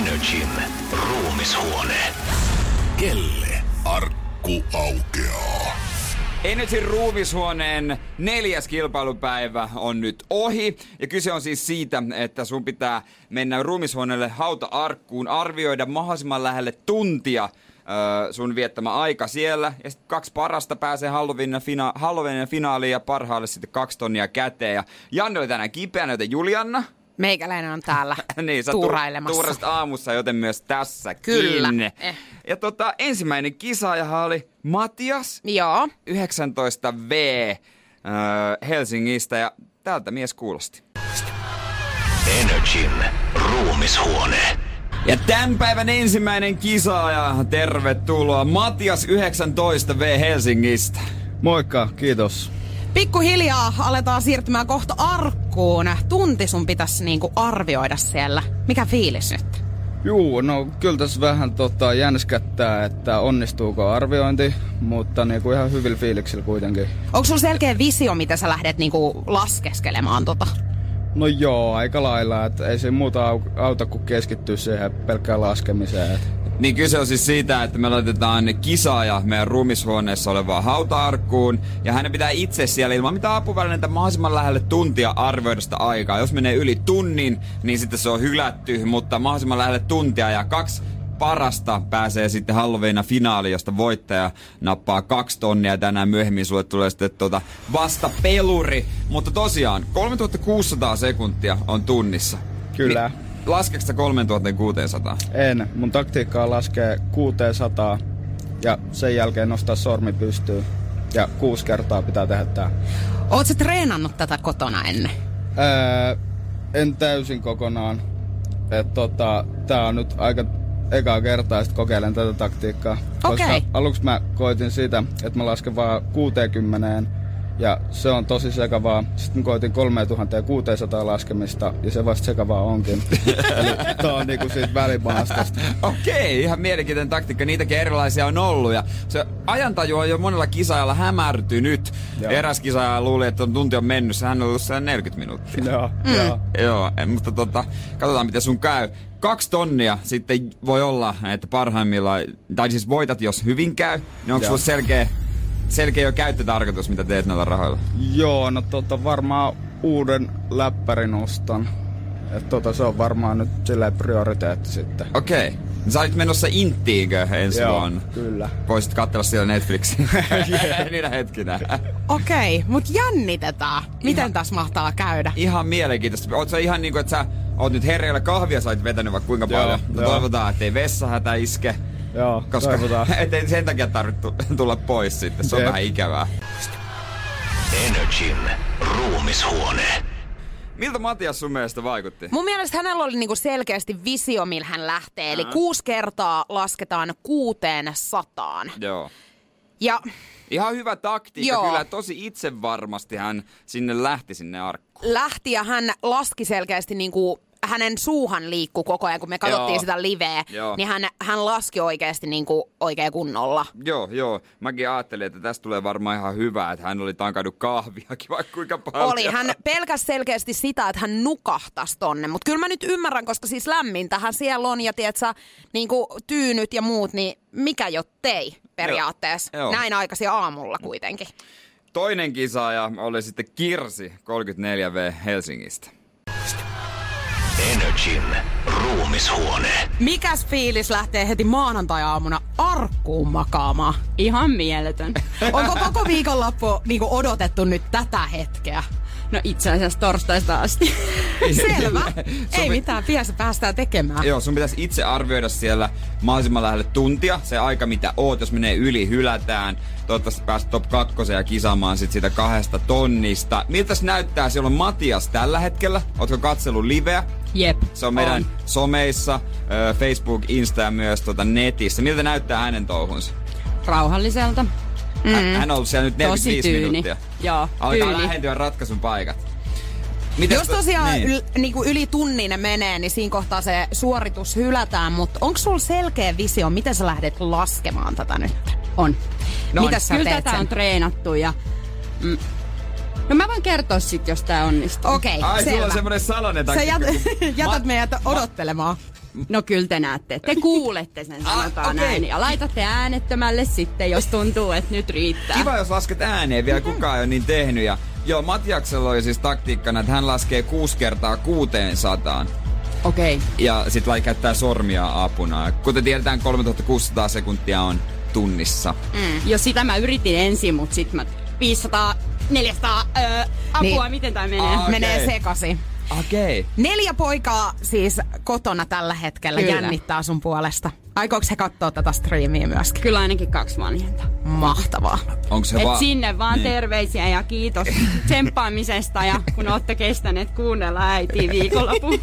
Energin ruumishuone. Kelle arkku aukeaa. Energy ruumishuoneen neljäs kilpailupäivä on nyt ohi. Ja kyse on siis siitä, että sun pitää mennä ruumishuoneelle hauta-arkkuun, arvioida mahdollisimman lähelle tuntia sun viettämä aika siellä. Ja sitten kaksi parasta pääsee Halloweenin, fina- finaaliin ja parhaalle sitten kaksi tonnia käteen. Ja Janne oli tänään kipeänä, joten Julianna, Meikäläinen on täällä niin, sä tuurailemassa. tuurasit aamussa, joten myös tässä Kyllä. Eh. Ja tota, ensimmäinen kisaajahan oli Matias, Joo. 19V äh, Helsingistä, ja tältä mies kuulosti. Energin ruumishuone. Ja tämän päivän ensimmäinen kisaaja, tervetuloa Matias 19V Helsingistä. Moikka, kiitos. Pikkuhiljaa aletaan siirtymään kohta arkkuun. Tunti sun pitäisi niinku arvioida siellä. Mikä fiilis nyt? Juu, no kyllä tässä vähän tota, jänskättää, että onnistuuko arviointi, mutta niinku ihan hyvillä fiiliksillä kuitenkin. Onko sulla selkeä visio, mitä sä lähdet niinku laskeskelemaan tota? No joo, aika lailla, että ei se muuta au- auta kuin keskittyä siihen pelkkään laskemiseen. Et. Niin kyse on siis siitä, että me laitetaan kisaaja meidän ruumishuoneessa olevaan hauta-arkkuun. Ja hänen pitää itse siellä ilman mitään apuvälineitä mahdollisimman lähelle tuntia arvioida sitä aikaa. Jos menee yli tunnin, niin sitten se on hylätty, mutta mahdollisimman lähelle tuntia. Ja kaksi parasta pääsee sitten Halloweenina finaaliin, josta voittaja nappaa kaksi tonnia. Tänään myöhemmin sulle tulee sitten tuota vasta peluri. Mutta tosiaan, 3600 sekuntia on tunnissa. Kyllä. Niin, laskeeko sä 3600? En. Mun taktiikka on laskea 600 ja sen jälkeen nostaa sormi pystyyn. Ja kuusi kertaa pitää tehdä tää. Oot sä treenannut tätä kotona ennen? Öö, en täysin kokonaan. Et tota, tää on nyt aika ekaa kertaa sit kokeilen tätä taktiikkaa. Okei. Koska aluksi mä koitin sitä, että mä lasken vaan 60 ja se on tosi sekavaa. Sitten koitin 3600 laskemista ja se vasta sekavaa onkin. Eli tää on niinku siitä välimaastosta. Okei, ihan mielenkiintoinen taktiikka. Niitäkin erilaisia on ollut. Ja se ajantaju on jo monella kisaajalla hämärtynyt. Joo. Eräs kisaaja luuli, että on tunti on mennyt. Hän on ollut siellä 40 minuuttia. Joo, joo. Joo, eh, mutta tota, katsotaan miten sun käy. Kaksi tonnia sitten voi olla, että parhaimmillaan, tai siis voitat jos hyvin käy, niin onko Joo. sulla selkeä, selkeä jo käyttötarkoitus, mitä teet näillä rahoilla? Joo, no tota varmaan uuden läppärin ostan. Et tota se on varmaan nyt silleen prioriteetti sitten. Okei. Okay. Sä olit menossa Inttiinkö ensi Joo, vuonna? kyllä. Voisit katsella siellä Netflixin niinä hetkinä. Okei, okay, mut jännitetään. Miten Ihan- tässä mahtaa käydä? Ihan mielenkiintoista. Oot sä ihan niinku, että sä oot nyt herreillä kahvia sä oot vetänyt vaikka kuinka Joo, paljon. No toivotaan, ettei vessahätä iske. Joo, Koska toivotaan. ettei sen takia tarvitse tu- tulla pois sitten. Se on vähän ikävää. Energin ruumishuone. Miltä Matias sun mielestä vaikutti? Mun mielestä hänellä oli niinku selkeästi visio, millä hän lähtee. Eli kuusi kertaa lasketaan kuuteen sataan. Joo. Ja Ihan hyvä taktiikka Joo. kyllä. Tosi itse varmasti hän sinne lähti sinne arkkuun. lähti ja hän laski selkeästi niinku hänen suuhan liikkuu koko ajan, kun me katsottiin Joo. sitä liveä, Joo. niin hän, hän laski oikeasti niinku oikein kunnolla. Joo, joo. Mäkin ajattelin, että tästä tulee varmaan ihan hyvä, että hän oli tankannut kahviakin vaikka kuinka paljon. Oli. Hän pelkäs selkeästi sitä, että hän nukahtas tonne. Mutta kyllä mä nyt ymmärrän, koska siis lämmintähän siellä on ja tiedätkö, niin tyynyt ja muut, niin mikä jo tei periaatteessa. Joo. Näin aikaisin aamulla kuitenkin. Toinen kisaaja oli sitten Kirsi 34V Helsingistä. Energin ruumishuone. Mikäs fiilis lähtee heti maanantai-aamuna arkkuun makaamaan? Ihan mieletön. Onko koko viikonloppu niin odotettu nyt tätä hetkeä? No itse asiassa torstaista asti. Selvä. Ei mitään, pian se päästään tekemään. Joo, sun pitäisi itse arvioida siellä mahdollisimman lähelle tuntia, se aika mitä oot, jos menee yli, hylätään. Toivottavasti pääset top kakkoseen ja kisaamaan sit siitä kahdesta tonnista. Miltä se näyttää? Siellä on Matias tällä hetkellä. Ootko katsellut liveä? Jep. Se on meidän On. someissa, Facebook, Insta ja myös tuota netissä. Miltä näyttää hänen touhunsa? Rauhalliselta. Mm. Hän on ollut siellä nyt Tosi 45 tyyni. minuuttia. Joo, Alkaa tyyni. lähentyä ratkaisun paikat. Mites Jos to- tosiaan niin. yl, niin kuin yli tunnin menee, niin siinä kohtaa se suoritus hylätään, mutta onko sulla selkeä visio, miten sä lähdet laskemaan tätä nyt? On. No, Mitä sä Kyllä teet tätä sen? on treenattu ja... Mm, no mä voin kertoa sit, jos tää onnistuu. Okei, Ai, sulla on selvä. semmonen salainen Sä taktiikka. jät, jätät meidät odottelemaan. No kyllä te näette. Te kuulette sen sanotaan okei. näin. Ja laitatte äänettömälle sitten, jos tuntuu, että nyt riittää. Kiva, jos lasket ääneen. Vielä kukaan ei ole niin tehnyt. Ja, joo, Matiaksella oli siis taktiikkana, että hän laskee kuusi kertaa 600. Okei. Okay. Ja sit lai käyttää sormia apuna. Kuten tiedetään, 3600 sekuntia on tunnissa. Jo sitä mä yritin ensin, mutta sit mä 500, 400, öö, apua, Niin. miten tää menee? Aa, Menee Okei. sekaisin. Okei. Okay. Neljä poikaa siis kotona tällä hetkellä Kyllä. jännittää sun puolesta. Aikooko he katsoa tätä striimiä myöskin? Kyllä ainakin kaksi vanhenta. Mahtavaa. Onko se Et vaan... sinne vaan Niin. terveisiä ja kiitos tsemppaamisesta ja kun olette kestäneet kuunnella äitiä viikonlopun.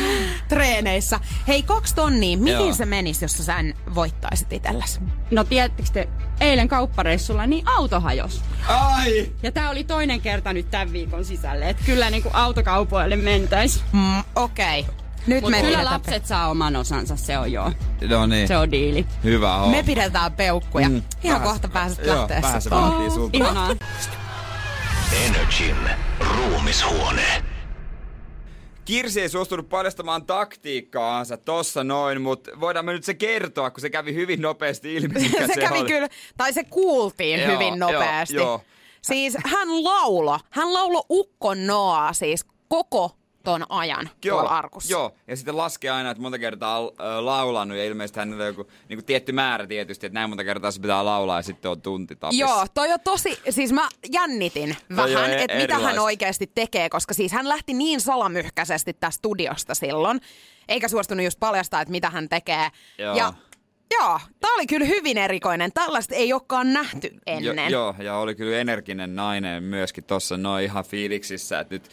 Treeneissä. Hei, kaksi tonnia. Mihin Joo. se menisi, jos sä sen voittaisit itsellesi? No tiedättekö te, eilen kauppareissulla niin auto hajos. Ai! Ja tää oli toinen kerta nyt tämän viikon sisälle, että kyllä niinku autokaupoille mentäis. Mm, Okei. Okay. Nyt me kyllä pidetään, lapset saa oman osansa, se on joo. No niin. Se on diili. Hyvä homma. me pidetään peukkuja. Mm. Ihan Pääs- kohta pääset Joo, lähteä vähän se sitten. vaatii sulta. Ihanaa. Energin ruumishuone. Kirsi ei suostunut paljastamaan taktiikkaansa tossa noin, mutta voidaan me nyt se kertoa, kun se kävi hyvin nopeasti ilmi, mikä se se kävi oli. kyllä, tai se kuultiin Joo, hyvin nopeasti. joo, joo. Siis hän laulo, hän laulo Ukkon Noaa siis koko ton ajan tuolla arkussa. Joo, ja sitten laskee aina, että monta kertaa on laulanut, ja ilmeisesti hänellä on joku niin kuin tietty määrä tietysti, että näin monta kertaa se pitää laulaa, ja sitten on tunti tapissa. Joo, toi on tosi, siis mä jännitin Toi vähän, että mitä hän oikeasti tekee, koska siis hän lähti niin salamyhkäisesti tästä studiosta silloin, eikä suostunut just paljastaa, että mitä hän tekee. Joo. Ja joo, tää oli kyllä hyvin erikoinen, tällaista ei olekaan nähty ennen. Jo, joo, ja oli kyllä energinen nainen myöskin tossa noin ihan fiiliksissä, että nyt,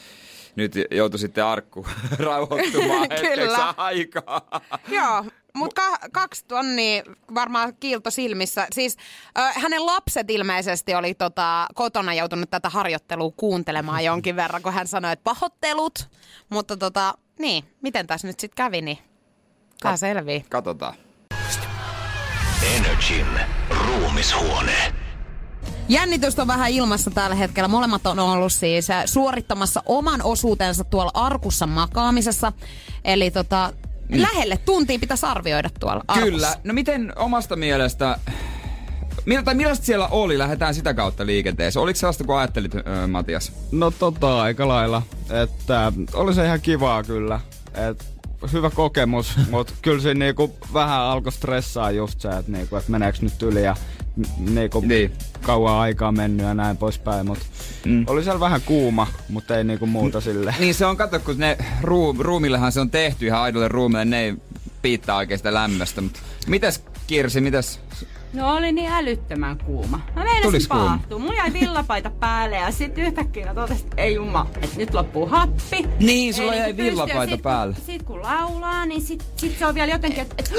nyt joutui sitten arkku rauhoittumaan hetkeksi Kyllä. aikaa. Joo, mutta ka- kaksi tonnia varmaan kiilto silmissä. Siis ö, hänen lapset ilmeisesti oli tota, kotona joutunut tätä harjoittelua kuuntelemaan jonkin verran, kun hän sanoi, että pahoittelut. Mutta tota, niin, miten tässä nyt sitten kävi, niin tää selvii. Katsotaan. Energin ruumishuone. Jännitystä on vähän ilmassa tällä hetkellä. Molemmat on ollut siis äh, suorittamassa oman osuutensa tuolla arkussa makaamisessa. Eli tota, lähelle tuntiin pitäisi arvioida tuolla arkussa. Kyllä. No miten omasta mielestä, millä, tai millaista siellä oli? Lähdetään sitä kautta liikenteeseen. Oliko sellaista, kun ajattelit, öö, Matias? No tota, aika lailla. Että oli se ihan kivaa kyllä. Et, hyvä kokemus, mutta kyllä se niinku vähän alkoi stressaa just se, että niinku, et meneekö nyt yli ja niinku Niin. kauan aikaa mennyt ja näin poispäin. Mut mm. Oli siellä vähän kuuma, mutta ei niinku muuta sille. Niin se on, kato, kun ne ruu, ruumillehan se on tehty ihan aidolle ruumille, ne ei piittaa oikein sitä lämmöstä. Mutta mitäs Kirsi, mitäs? No oli niin älyttömän kuuma. Mä meinasin Tulis kuuma? paahtua. Mulla jäi villapaita päälle ja sitten yhtäkkiä totesin, että ei jumma, että nyt loppuu happi. Niin, sulla Ei jäi villapaita sit, päälle. Kun, sit kun laulaa, niin sit, sit se on vielä jotenkin, että... Et,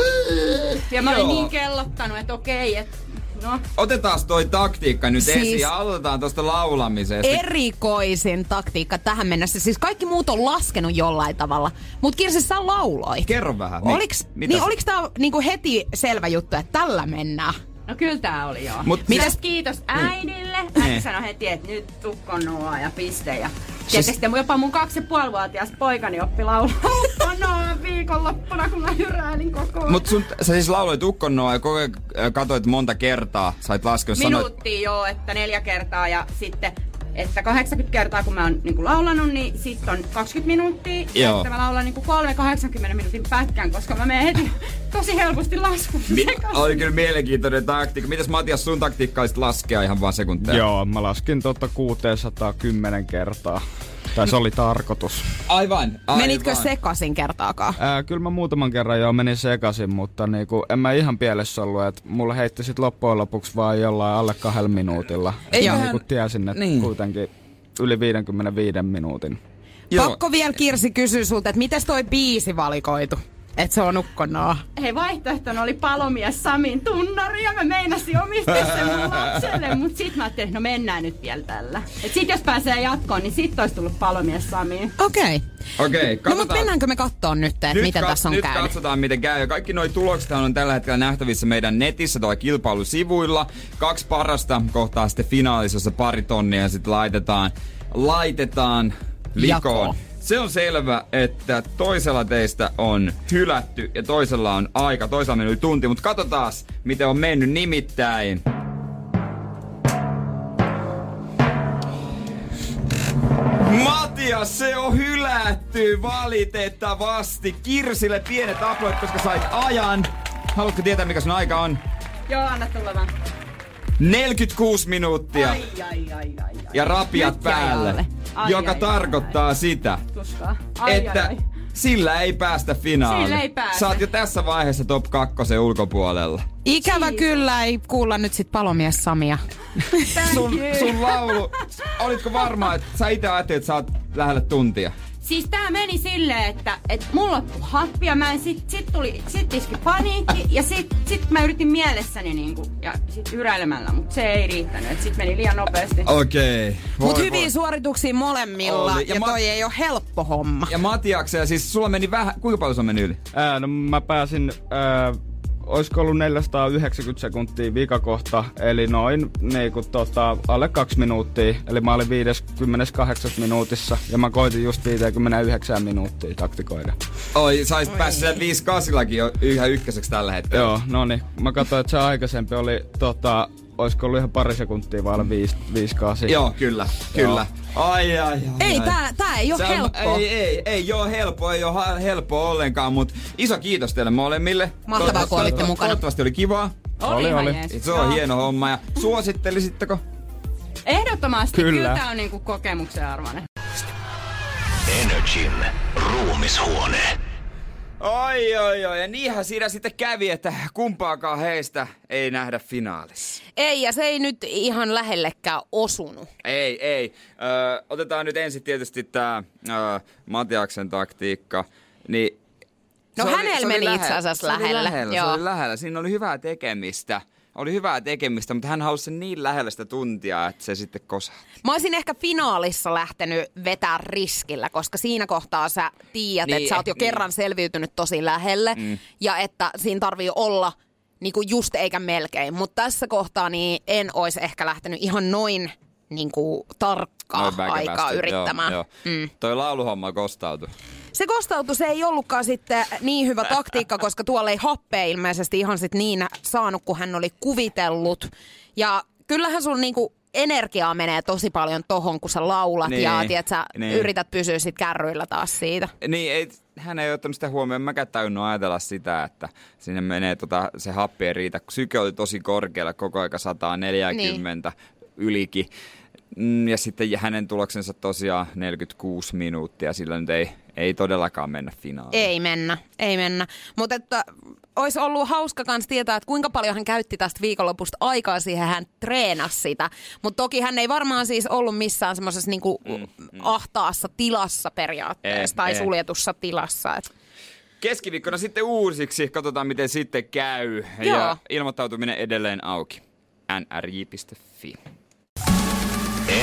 ja mä olin Joo. niin kellottanut, että okei, että no... Otetaan toi taktiikka nyt Siis- esiin ja aloitetaan tuosta laulamisesta. erikoisin taktiikka tähän mennessä. Siis kaikki muut on laskenut jollain tavalla. Mutta Kirsi, sä lauloit. Kerro vähän. Oliks, Mitäs? niin oliks tää niinku heti selvä juttu, että tällä mennään? No kyllä tää oli joo. Mut Mitäs siis- kiitos äidille. Äiti Niin. sanoi heti, että nyt tukkon nuoa ja piste. Ja Siis- tietysti jopa mun kaksi ja puolivuotias poikani oppi laulaa nuoa viikonloppuna, kun mä hyräilin koko ajan. Mut sun, sä siis lauloit ukkonnoa ja koko ajan katoit monta kertaa. Sait laskenut sanoit, Minuuttia joo, että neljä kertaa ja sitten että 80 kertaa kun mä oon niinku laulanut, niin sitten on 20 minuuttia. Joo. että mä laulan niinku kolme 80 minuutin pätkän, koska mä menen heti tosi helposti laskuun. Mi- oli kyllä mielenkiintoinen taktiikka. Mitäs Matias, sun taktiikka olisi laskea ihan vaan sekunteja? Joo, mä laskin totta 610 kertaa. Tai se oli tarkoitus. Aivan, aivan. Menitkö sekaisin kertaakaan? Ää, kyllä mä muutaman kerran jo menin sekaisin, mutta niinku, en mä ihan pielessä ollut, että mulla heitti sit loppujen lopuksi vaan jollain alle kahdella minuutilla. Eiköhän- Eiköhän... Niinku tiesin, että niin. kuitenkin yli 55 minuutin. Joo. Pakko vielä Kirsi kysyä sulta, että miten toi biisi valikoitu? Että se on ukkonaa. Hei, vaihtoehtona oli palomies Samin tunnari ja mä meinasin omistaa sen mun lapselle, mutta sit mä ajattelin, että no mennään nyt vielä tällä. Et sit jos pääsee jatkoon, niin sit olisi tullut palomies Samiin. Okei. Okay. Okei, No mutta mennäänkö me kattoon nyt, että nyt miten kat- tässä on nyt käynyt? katsotaan, miten käy. Ja kaikki nuo tulokset on tällä hetkellä nähtävissä meidän netissä tai kilpailusivuilla. Kaksi parasta kohtaa sitten finaalissa, jossa pari tonnia sitten laitetaan, laitetaan likoon. Jakoon. Se on selvä, että toisella teistä on hylätty ja toisella on aika. Toisella meni tunti, mutta katsotaan, miten on mennyt nimittäin. Matias, se on hylätty valitettavasti. Kirsille pienet aplodit, koska sait ajan. Haluatko tietää, mikä sun aika on? Joo, anna tulla vaan. 46 minuuttia Ai, ai, ai, ai, ai. ja rapiat Nyt päälle. alle. Ai, joka ai, tarkoittaa ai, sitä. Ai, että ai, sillä ei päästä finaaliin. Sillä ei pääse. Sä oot jo tässä vaiheessa top 2 ulkopuolella. Ikävä Siis. kyllä ei kuulla nyt sit palomies Samia. Sun, sun laulu, olitko varma, että sä itse ajattelit, että sä oot lähellä tuntia? Siis tää meni silleen, että et mulla loppui happi ja mä en sit, sit tuli, sit iski paniikki ja sit, sit mä yritin mielessäni niinku, ja sit yräilemällä, mutta se ei riittänyt, et sit meni liian nopeasti. Okei. Okay. Mut hyviä suorituksia molemmilla Oli. Ja ja, ma- toi ei ole helppo homma. Ja Matiaksen, siis sulla meni vähän, kuinka paljon se mennyt yli? Ää, no mä pääsin, ää, olisiko ollut 490 sekuntia vikakohta, eli noin niinku, tota, alle kaksi minuuttia. Eli mä olin 58 minuutissa ja mä koitin just 59 minuuttia taktikoida. Oi, sä olisit päässyt sieltä 5 kasillakin jo yhä ykköseksi tällä hetkellä. Joo, no niin. Mä katsoin, että se aikaisempi oli, tota, olisiko ollut ihan pari sekuntia vaan 5 5 Joo, kyllä, kyllä. Ai, ai, ai. Ei, ai. tää, tää ei ole helppo. Ei, ei, ei ole helppo, ei ole helppoa ollenkaan, mutta iso kiitos teille molemmille. Mahtavaa, kun olitte Toivottavasti- mukana. Toivottavasti oli kivaa. Oli, oli. jees. Se on Joo. hieno homma ja suosittelisitteko? Ehdottomasti, Kyllä. kyllä, tää on niinku kokemuksen arvoinen. Energin ruumishuone. Oi, oi, oi. Ja niinhän siinä sitten kävi, että kumpaakaan heistä ei nähdä finaalissa. Ei, ja se ei nyt ihan lähellekään osunut. Ei, ei. Ö, otetaan nyt ensin tietysti tämä Matiaksen taktiikka. Niin No se oli- hänellä se meni lähellä. itse asiassa se Oli lähellä, lähellä. Se oli lähellä. Siinä oli hyvää tekemistä. Oli hyvää tekemistä, mutta hän halusi sen niin lähellä sitä tuntia, että se sitten kosahti. Mä olisin ehkä finaalissa lähtenyt vetää riskillä, koska siinä kohtaa sä tiedät, Niin, että sä oot jo niin. kerran selviytynyt tosi lähelle mm. ja että siinä tarvii olla niinku just eikä melkein. Mutta tässä kohtaa niin en olisi ehkä lähtenyt ihan noin niinku tarkkaa aikaa yrittämään. Joo, joo. Mm. Toi lauluhomma kostautui. Se kostautui, se ei ollutkaan sitten niin hyvä taktiikka, koska tuolla ei happea ilmeisesti ihan sit niin saanut, kuin hän oli kuvitellut. Ja kyllähän sun niinku energiaa menee tosi paljon tohon, kun sä laulat Niin, ja tiedät, sä niin. yrität pysyä sit kärryillä taas siitä. Niin, ei, hän ei ottanut sitä huomioon. Mäkään tajunnut ajatella sitä, että sinne menee tota, se happi ei riitä. Syke oli tosi korkealla, koko aika 140 niin. ylikin. Mm, Ja sitten hänen tuloksensa tosiaan 46 minuuttia, sillä nyt ei, ei todellakaan mennä finaaliin. Ei mennä, ei mennä. Mutta että olisi ollut hauska kans tietää, että kuinka paljon hän käytti tästä viikonlopusta aikaa siihen, hän treenasi sitä. Mutta toki hän ei varmaan siis ollut missään semmoisessa niinku mm, mm. ahtaassa tilassa periaatteessa Ei, tai ei. suljetussa tilassa. Et. Keskiviikkona sitten uusiksi, katsotaan miten sitten käy. Joo. Ja ilmoittautuminen edelleen auki. nrj.fi.